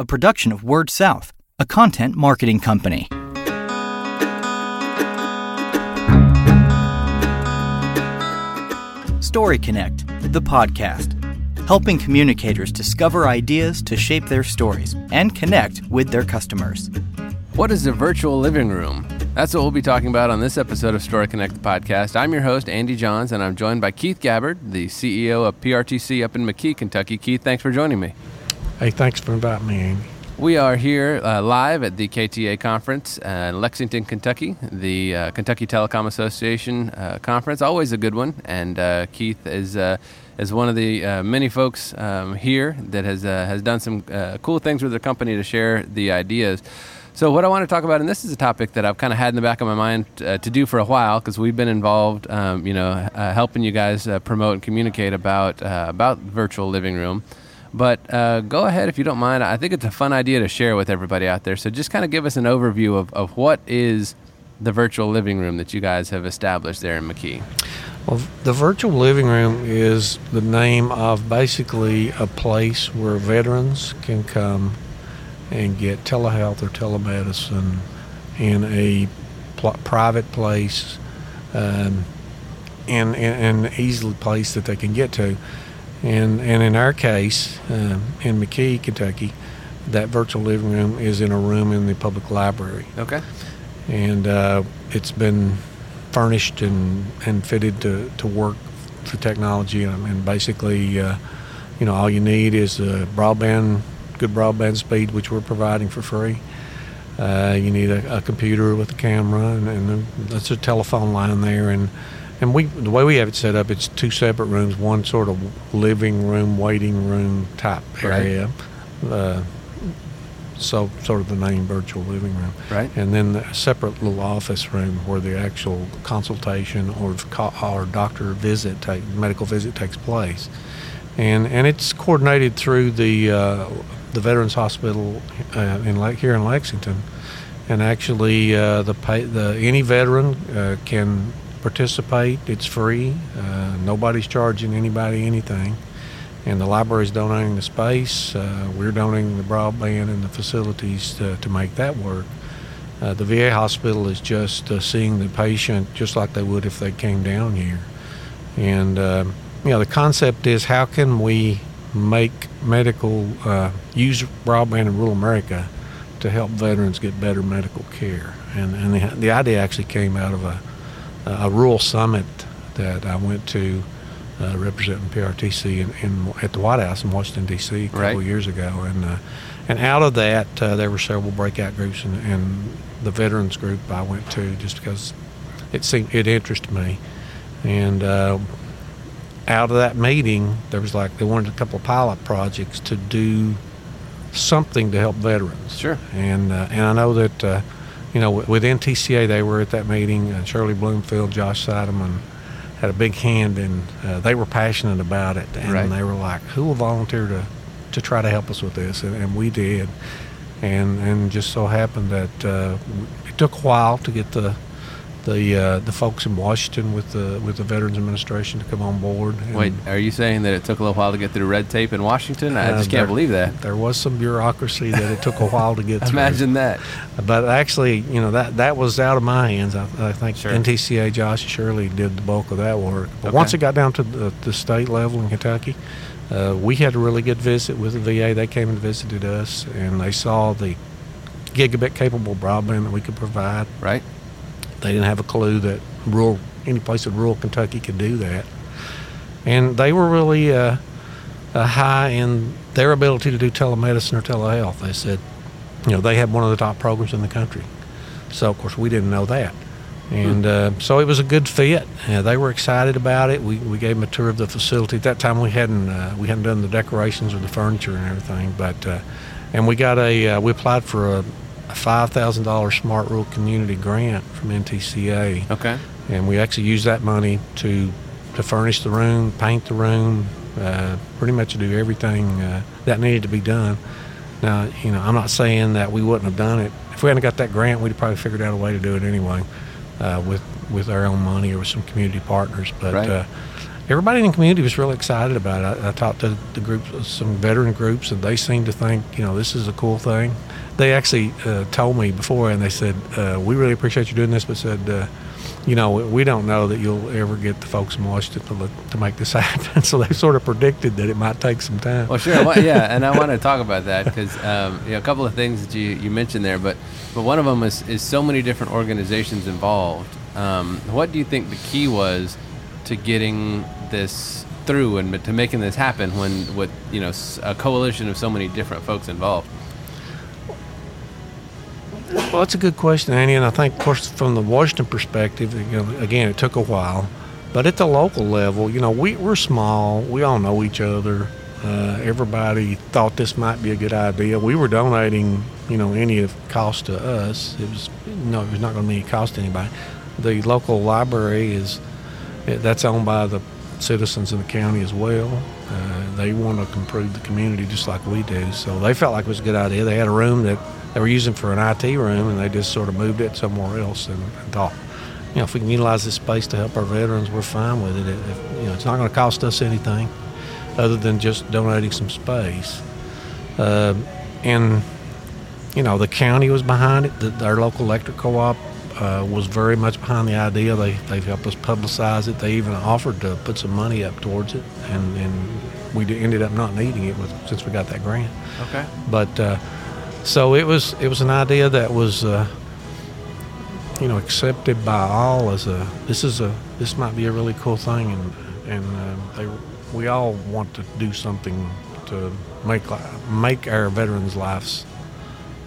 a production of Word South, a content marketing company. Story Connect, the podcast, helping communicators discover ideas to shape their stories and connect with their customers. What is a virtual living room? That's what we'll be talking about on this episode of Story Connect the podcast. I'm your host, Andy Johns, and I'm joined by Keith Gabbard, the CEO of PRTC up in McKee, Kentucky. Keith, thanks for joining me. Hey, thanks for inviting me, Andy. We are here uh, live at the KTA conference uh, in Lexington, Kentucky, the uh, Kentucky Telecom Association uh, conference. Always a good one. And uh, Keith is uh, is one of the many folks um, here that has has done some cool things with the company to share the ideas. So, what I want to talk about, and this is a topic that I've kind of had in the back of my mind to do for a while, because we've been involved, um, you know, helping you guys promote and communicate about about virtual living room. But uh, go ahead if you don't mind. I think it's a fun idea to share with everybody out there. So just kind of give us an overview of, of what is the virtual living room that you guys have established there in McKee. Well, the virtual living room is the name of basically a place where veterans can come and get telehealth or telemedicine in a pl- private place um, and, and, and easily place that they can get to. And, and in our case, uh, in McKee, Kentucky, that virtual living room is in a room in the public library. Okay. And uh, it's been furnished and, and fitted to, to work for technology. And basically, uh, you know, all you need is a broadband, good broadband speed, which we're providing for free. Uh, you need a, a, computer with a camera, and, and that's a telephone line there, and and we, the way we have it set up, it's two separate rooms, one sort of living room, waiting room type area. Right. Uh, so sort of the name virtual living room. Right. And then a separate little office room where the actual consultation or or doctor visit, take, medical visit takes place. And and it's coordinated through the uh, the Veterans Hospital uh, in here in Lexington. And actually, uh, the, pay, the any veteran uh, can participate. It's free. Uh, nobody's charging anybody anything. And the library's donating the space. Uh, we're donating the broadband and the facilities to, to make that work. Uh, the VA hospital is just uh, seeing the patient just like they would if they came down here. And, um, you know, the concept is how can we make medical, uh, use broadband in rural America to help veterans get better medical care. And, and the, the idea actually came out of a a rural summit that I went to uh, representing PRTC in, in, at the White House in Washington D.C. a couple right. years ago, and uh, and out of that uh, there were several breakout groups, and, and, the veterans group I went to just because it seemed it interested me, and uh, out of that meeting there was like they wanted a couple of pilot projects to do something to help veterans. Sure. And uh, and I know that uh, you know, with NTCA, they were at that meeting. Uh, Shirley Bloomfield, Josh Seidemann had a big hand, and uh, they were passionate about it. And right. they were like, "Who will volunteer to, to try to help us with this?" And, and we did. And and just so happened that uh, it took a while to get the the uh, the folks in Washington with the with the Veterans Administration to come on board. Wait, are you saying that it took a little while to get through red tape in Washington? I uh, just can't there, believe that. There was some bureaucracy that it took a while to get through. Imagine that. But actually, you know that that was out of my hands. I, I think sure. NTCA Josh Shirley did the bulk of that work. But okay. once it got down to the, the state level in Kentucky. Uh, we had a really good visit with the VA. They came and visited us, and they saw the gigabit capable broadband that we could provide. Right. They didn't have a clue that rural any place in rural Kentucky could do that, and they were really uh, uh, high in their ability to do telemedicine or telehealth. They said, you know, they had one of the top programs in the country. So of course we didn't know that, and uh, so it was a good fit. Uh, they were excited about it. We, we gave them a tour of the facility. At that time we hadn't uh, we hadn't done the decorations or the furniture and everything, but uh, and we got a uh, we applied for a a $5,000 Smart Rural Community grant from NTCA. Okay. And we actually used that money to to furnish the room, paint the room, uh, pretty much do everything uh, that needed to be done. Now, you know, I'm not saying that we wouldn't have done it. If we hadn't got that grant, we'd probably figured out a way to do it anyway, uh, with with our own money or with some community partners. But right. Everybody in the community was really excited about it. I, I talked to the groups, some veteran groups, and they seemed to think, you know, this is a cool thing. They actually uh, told me before, and they said, uh, "We really appreciate you doing this," but said, uh, "You know, we don't know that you'll ever get the folks in Washington to, look, to make this happen." so they sort of predicted that it might take some time. Well, sure, well, yeah, and I want to talk about that because um, you know, a couple of things that you, you mentioned there, but but one of them is, is so many different organizations involved. Um, what do you think the key was to getting this through and to making this happen when with you know a coalition of so many different folks involved? Well, that's a good question, Andy, and I think, of course, from the Washington perspective, you know, again, it took a while, but at the local level, you know, we, we're small, we all know each other. Uh, everybody thought this might be a good idea. We were donating, you know, any of cost to us. It was no, it was not going to be any cost to anybody. The local library is that's owned by the citizens in the county as well. Uh, they want to improve the community just like we do. So they felt like it was a good idea. They had a room that they were using for an IT room, and they just sort of moved it somewhere else and, and thought, you know, if we can utilize this space to help our veterans, we're fine with it. If, you know, it's not going to cost us anything other than just donating some space. Uh, and you know, the county was behind it. The, our local electric co-op uh, was very much behind the idea. They they helped us publicize it. They even offered to put some money up towards it, and, and we ended up not needing it with, since we got that grant. Okay. But uh, so it was it was an idea that was uh, you know accepted by all as a this is a this might be a really cool thing, and and uh, they we all want to do something to make make our veterans' lives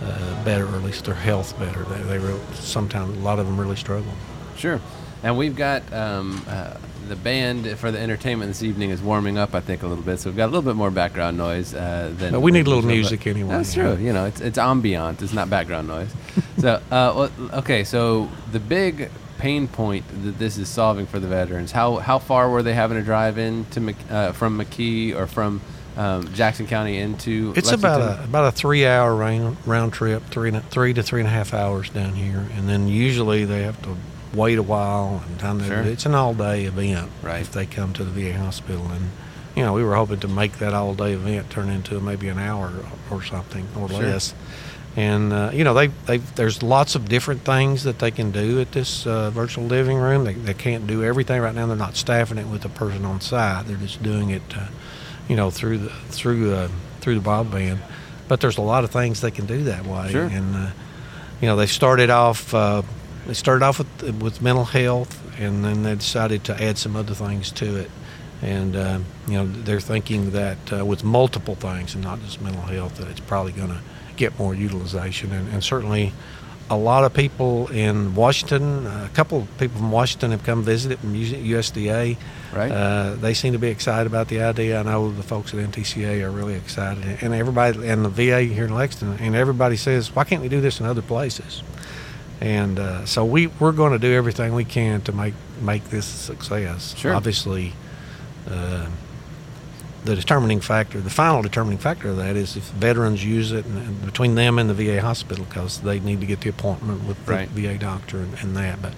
uh, better, or at least their health better. They, they sometimes a lot of them really struggle. Sure, and we've got um, uh, the band for the entertainment this evening is warming up. I think a little bit, so we've got a little bit more background noise uh, than. But we need a little music anyway. That's true. You know, it's it's ambient. It's not background noise. so, uh, well, okay, so the big pain point that this is solving for the veterans. How how far were they having to drive in to uh, from McKee or from um, Jackson County into. It's Lexington? about a about a three hour round round trip, three three to three and a half hours down here, and then usually they have to wait a while and time. Sure. It's an all day event right. if they come to the VA hospital, and you know we were hoping to make that all day event turn into maybe an hour or something or sure. less. And uh, you know they they there's lots of different things that they can do at this uh, virtual living room. They, they can't do everything right now. They're not staffing it with a person on site. They're just doing it. Uh, you know, through the through uh, through the broadband. But there's a lot of things they can do that way. Sure. And uh, you know, they started off uh, they started off with with mental health, and then they decided to add some other things to it. And uh, you know, they're thinking that uh, with multiple things and not just mental health, that it's probably going to get more utilization. And, and certainly, a lot of people in Washington, a couple of people from Washington have come visit from USDA. Right. Uh, they seem to be excited about the idea. I know the folks at NTCA are really excited, and everybody, and the VA here in Lexington, and everybody says, "Why can't we do this in other places?" And uh, so we we're going to do everything we can to make make this a success. Sure. Obviously. Uh, the determining factor, the final determining factor of that is if veterans use it and, and between them and the VA hospital because they need to get the appointment with the right. VA doctor and, and, that. But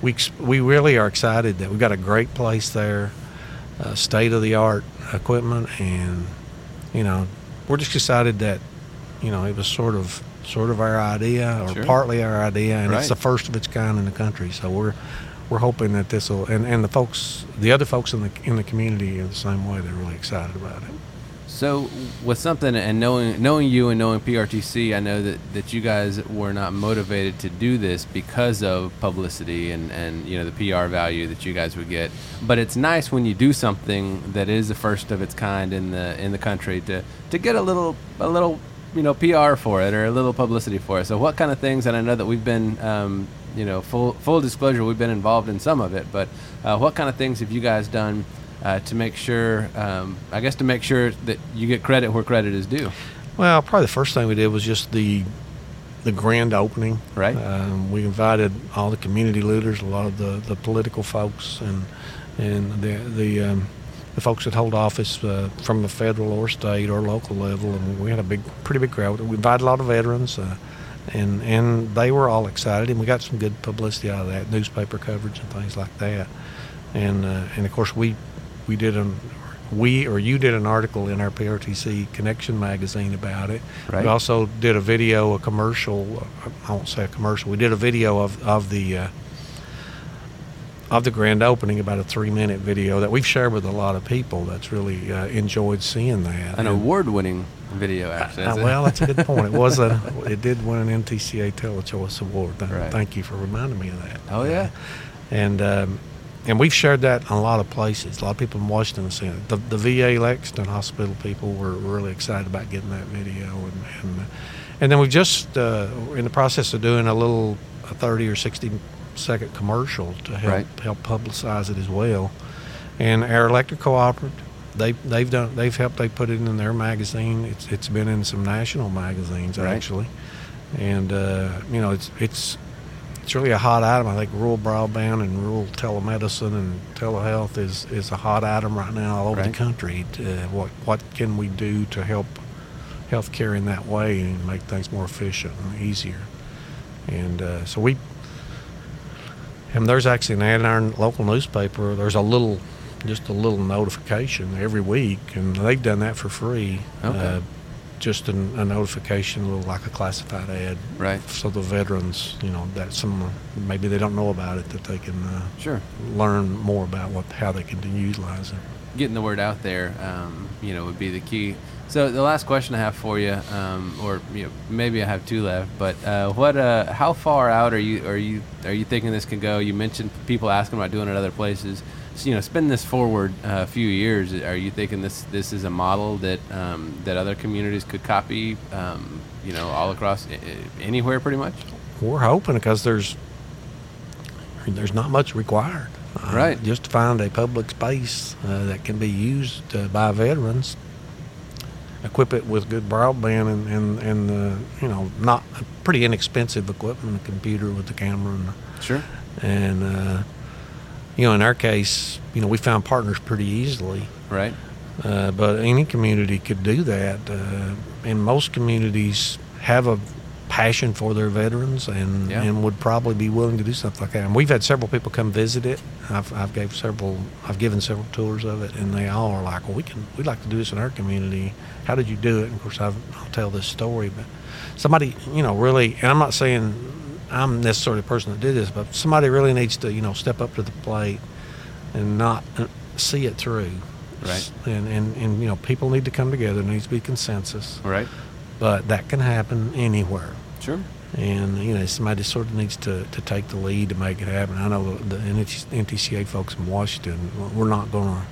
we we really are excited that we've got a great place there, uh, state of the art equipment, and you know we're just excited that you know it was sort of sort of our idea or sure. partly our idea, and right. it's the first of its kind in the country. So we're we're hoping that this will, and, and the folks, the other folks in the in the community are the same way. They're really excited about it. So, with something and knowing knowing you and knowing PRTC, I know that, that you guys were not motivated to do this because of publicity and, and you know the PR value that you guys would get. But it's nice when you do something that is the first of its kind in the in the country to to get a little a little you know PR for it or a little publicity for it. So, what kind of things? And I know that we've been um, you know, full full disclosure, we've been involved in some of it. But uh, what kind of things have you guys done uh, to make sure? Um, I guess to make sure that you get credit where credit is due. Well, probably the first thing we did was just the the grand opening. Right. Um, we invited all the community leaders, a lot of the, the political folks, and and the the um, the folks that hold office uh, from the federal or state or local level, and we had a big, pretty big crowd. We invited a lot of veterans. Uh, and and they were all excited, and we got some good publicity out of that, newspaper coverage and things like that. And uh, and of course we we did an we or you did an article in our PRTC Connection magazine about it. Right. We also did a video, a commercial. I won't say a commercial. We did a video of of the uh, of the grand opening, about a three minute video that we've shared with a lot of people. That's really uh, enjoyed seeing that. An award-winning video, actually. uh, well, that's a good point. It was a, it did win an NTCA Telechoice Award. Right. Thank you for reminding me of that. Oh, yeah. and um, and we've shared that in a lot of places. A lot of people in Washington have seen it. The, the VA Lexington Hospital people were really excited about getting that video, and and, and then we've just uh, in the process of doing a little a thirty or sixty second commercial to help Right. help publicize it as well. And our electric cooperative, they they've done they've helped. They put it in their magazine. It's it's been in some national magazines Right. actually, and uh, you know it's it's it's really a hot item. I think rural broadband and rural telemedicine and telehealth is, is a hot item right now all over Right. the country. Uh, what what can we do to help healthcare in that way and make things more efficient and easier? And uh, so we and there's actually an ad in our local newspaper. There's a little, just a little notification every week, and they've done that for free. Okay. Uh, just an, a notification, a little like a classified ad, Right. so the veterans, you know, that some maybe they don't know about it, that they can uh, Sure. learn more about what how they can utilize it. Getting the word out there, um, you know, would be the key. So the last question I have for you, um, or you know, maybe I have two left, but uh, what, uh, how far out are you, are you, are you thinking this can go? You mentioned people asking about doing it other places. So, you know, spin this forward uh, a few years. Are you thinking this, this is a model that, um, that other communities could copy, um, you know, all across anywhere, pretty much? We're hoping because there's there's not much required. Uh, Right. Just to find a public space uh, that can be used uh, by veterans, equip it with good broadband and and, and uh, you know not pretty inexpensive equipment, a computer with the camera and Sure. and uh, you know in our case, you know we found partners pretty easily. Right. Uh, but any community could do that. Uh, and most communities have a passion for their veterans and, Yeah. and would probably be willing to do something like that. And we've had several people come visit it. I've, I've gave several, I've given several tours of it, and they all are like, "Well, we can, we'd like to do this in our community. How did you do it?" And of course, I've, I'll tell this story, but somebody, you know, really, and I'm not saying I'm necessarily the person that did this, but somebody really needs to, you know, step up to the plate and not uh, see it through. Right. And, and, and you know, people need to come together. There needs to be consensus. Right. But that can happen anywhere. Sure. And, you know, somebody sort of needs to, to take the lead to make it happen. I know the, the NTCA folks in Washington, we're not going to,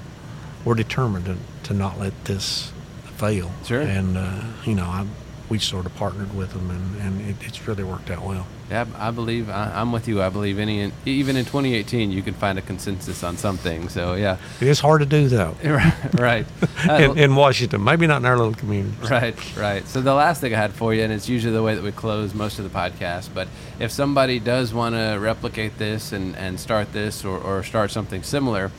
we're determined to, to not let this fail. Sure. And, uh, you know, I, we sort of partnered with them, and, and it, it's really worked out well. Yeah, I believe I, I'm with you. I believe any even in 2018 you can find a consensus on something. So yeah, It is hard to do, though, right. Uh, in, in Washington. Maybe not in our little community. Right, right. So the last thing I had for you, and it's usually the way that we close most of the podcast, but if somebody does want to replicate this and, and start this or, or start something similar,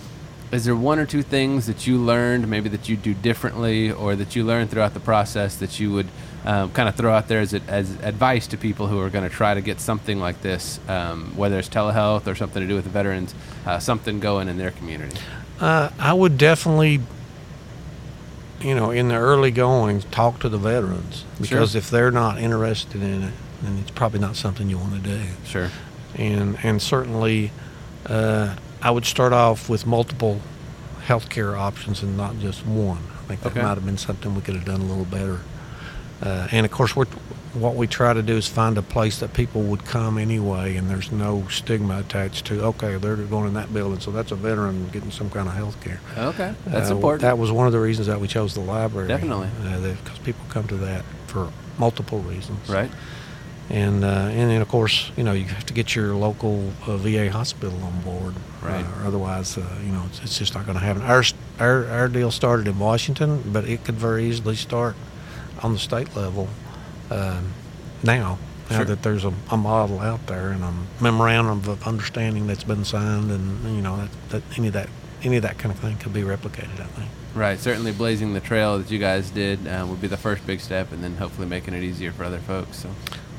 is there one or two things that you learned, maybe that you do differently, or that you learned throughout the process that you would um, kind of throw out there as, as advice to people who are going to try to get something like this, um, whether it's telehealth or something to do with the veterans, uh, something going in their community? Uh, I would definitely, you know, in the early going, talk to the veterans because Sure. if they're not interested in it, then it's probably not something you want to do. Sure. And and certainly, uh, I would start off with multiple healthcare options and not just one. I think that Okay. might have been something we could have done a little better. Uh, and of course, what what we try to do is find a place that people would come anyway, and there's no stigma attached to. Okay, they're going in that building, so that's a veteran getting some kind of health care. Okay. That's Uh, important. That was one of the reasons that we chose the library. Definitely. because people come to that for multiple reasons. right. And uh, and then of course, you know, you have to get your local uh, VA hospital on board, Right. Uh, or otherwise, uh, you know, it's, it's just not going to happen. Our, our our deal started in Washington, but it could very easily start on the state level um, now. Now Sure. that there's a, a model out there and a memorandum of understanding that's been signed, and you know that, that any of that any of that kind of thing could be replicated. I think. Right, certainly blazing the trail that you guys did uh, would be the first big step, and then hopefully making it easier for other folks. So,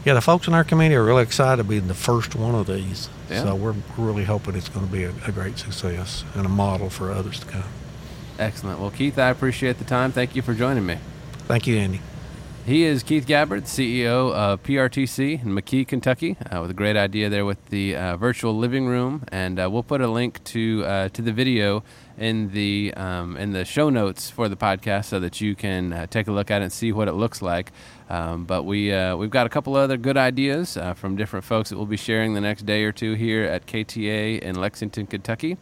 Yeah, the folks in our community are really excited to be the first one of these. Yeah. So we're really hoping it's going to be a, a great success and a model for others to come. Excellent. Well, Keith, I appreciate the time. Thank you for joining me. Thank you, Andy. He is Keith Gabbard, CEO of PRTC in McKee, Kentucky, uh, with a great idea there with the uh, virtual living room, and uh, we'll put a link to uh, to the video in the um, in the show notes for the podcast so that you can uh, take a look at it and see what it looks like. Um, but we uh, we've got a couple other good ideas from different folks that we'll be sharing the next day or two here at KTA in Lexington, Kentucky.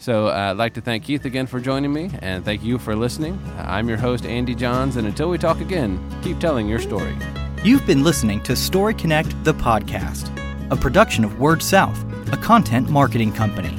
So uh, I'd like to thank Keith again for joining me, and thank you for listening. Uh, I'm your host, Andy Johns, and until we talk again, keep telling your story. You've been listening to Story Connect, the podcast, a production of Word South, a content marketing company.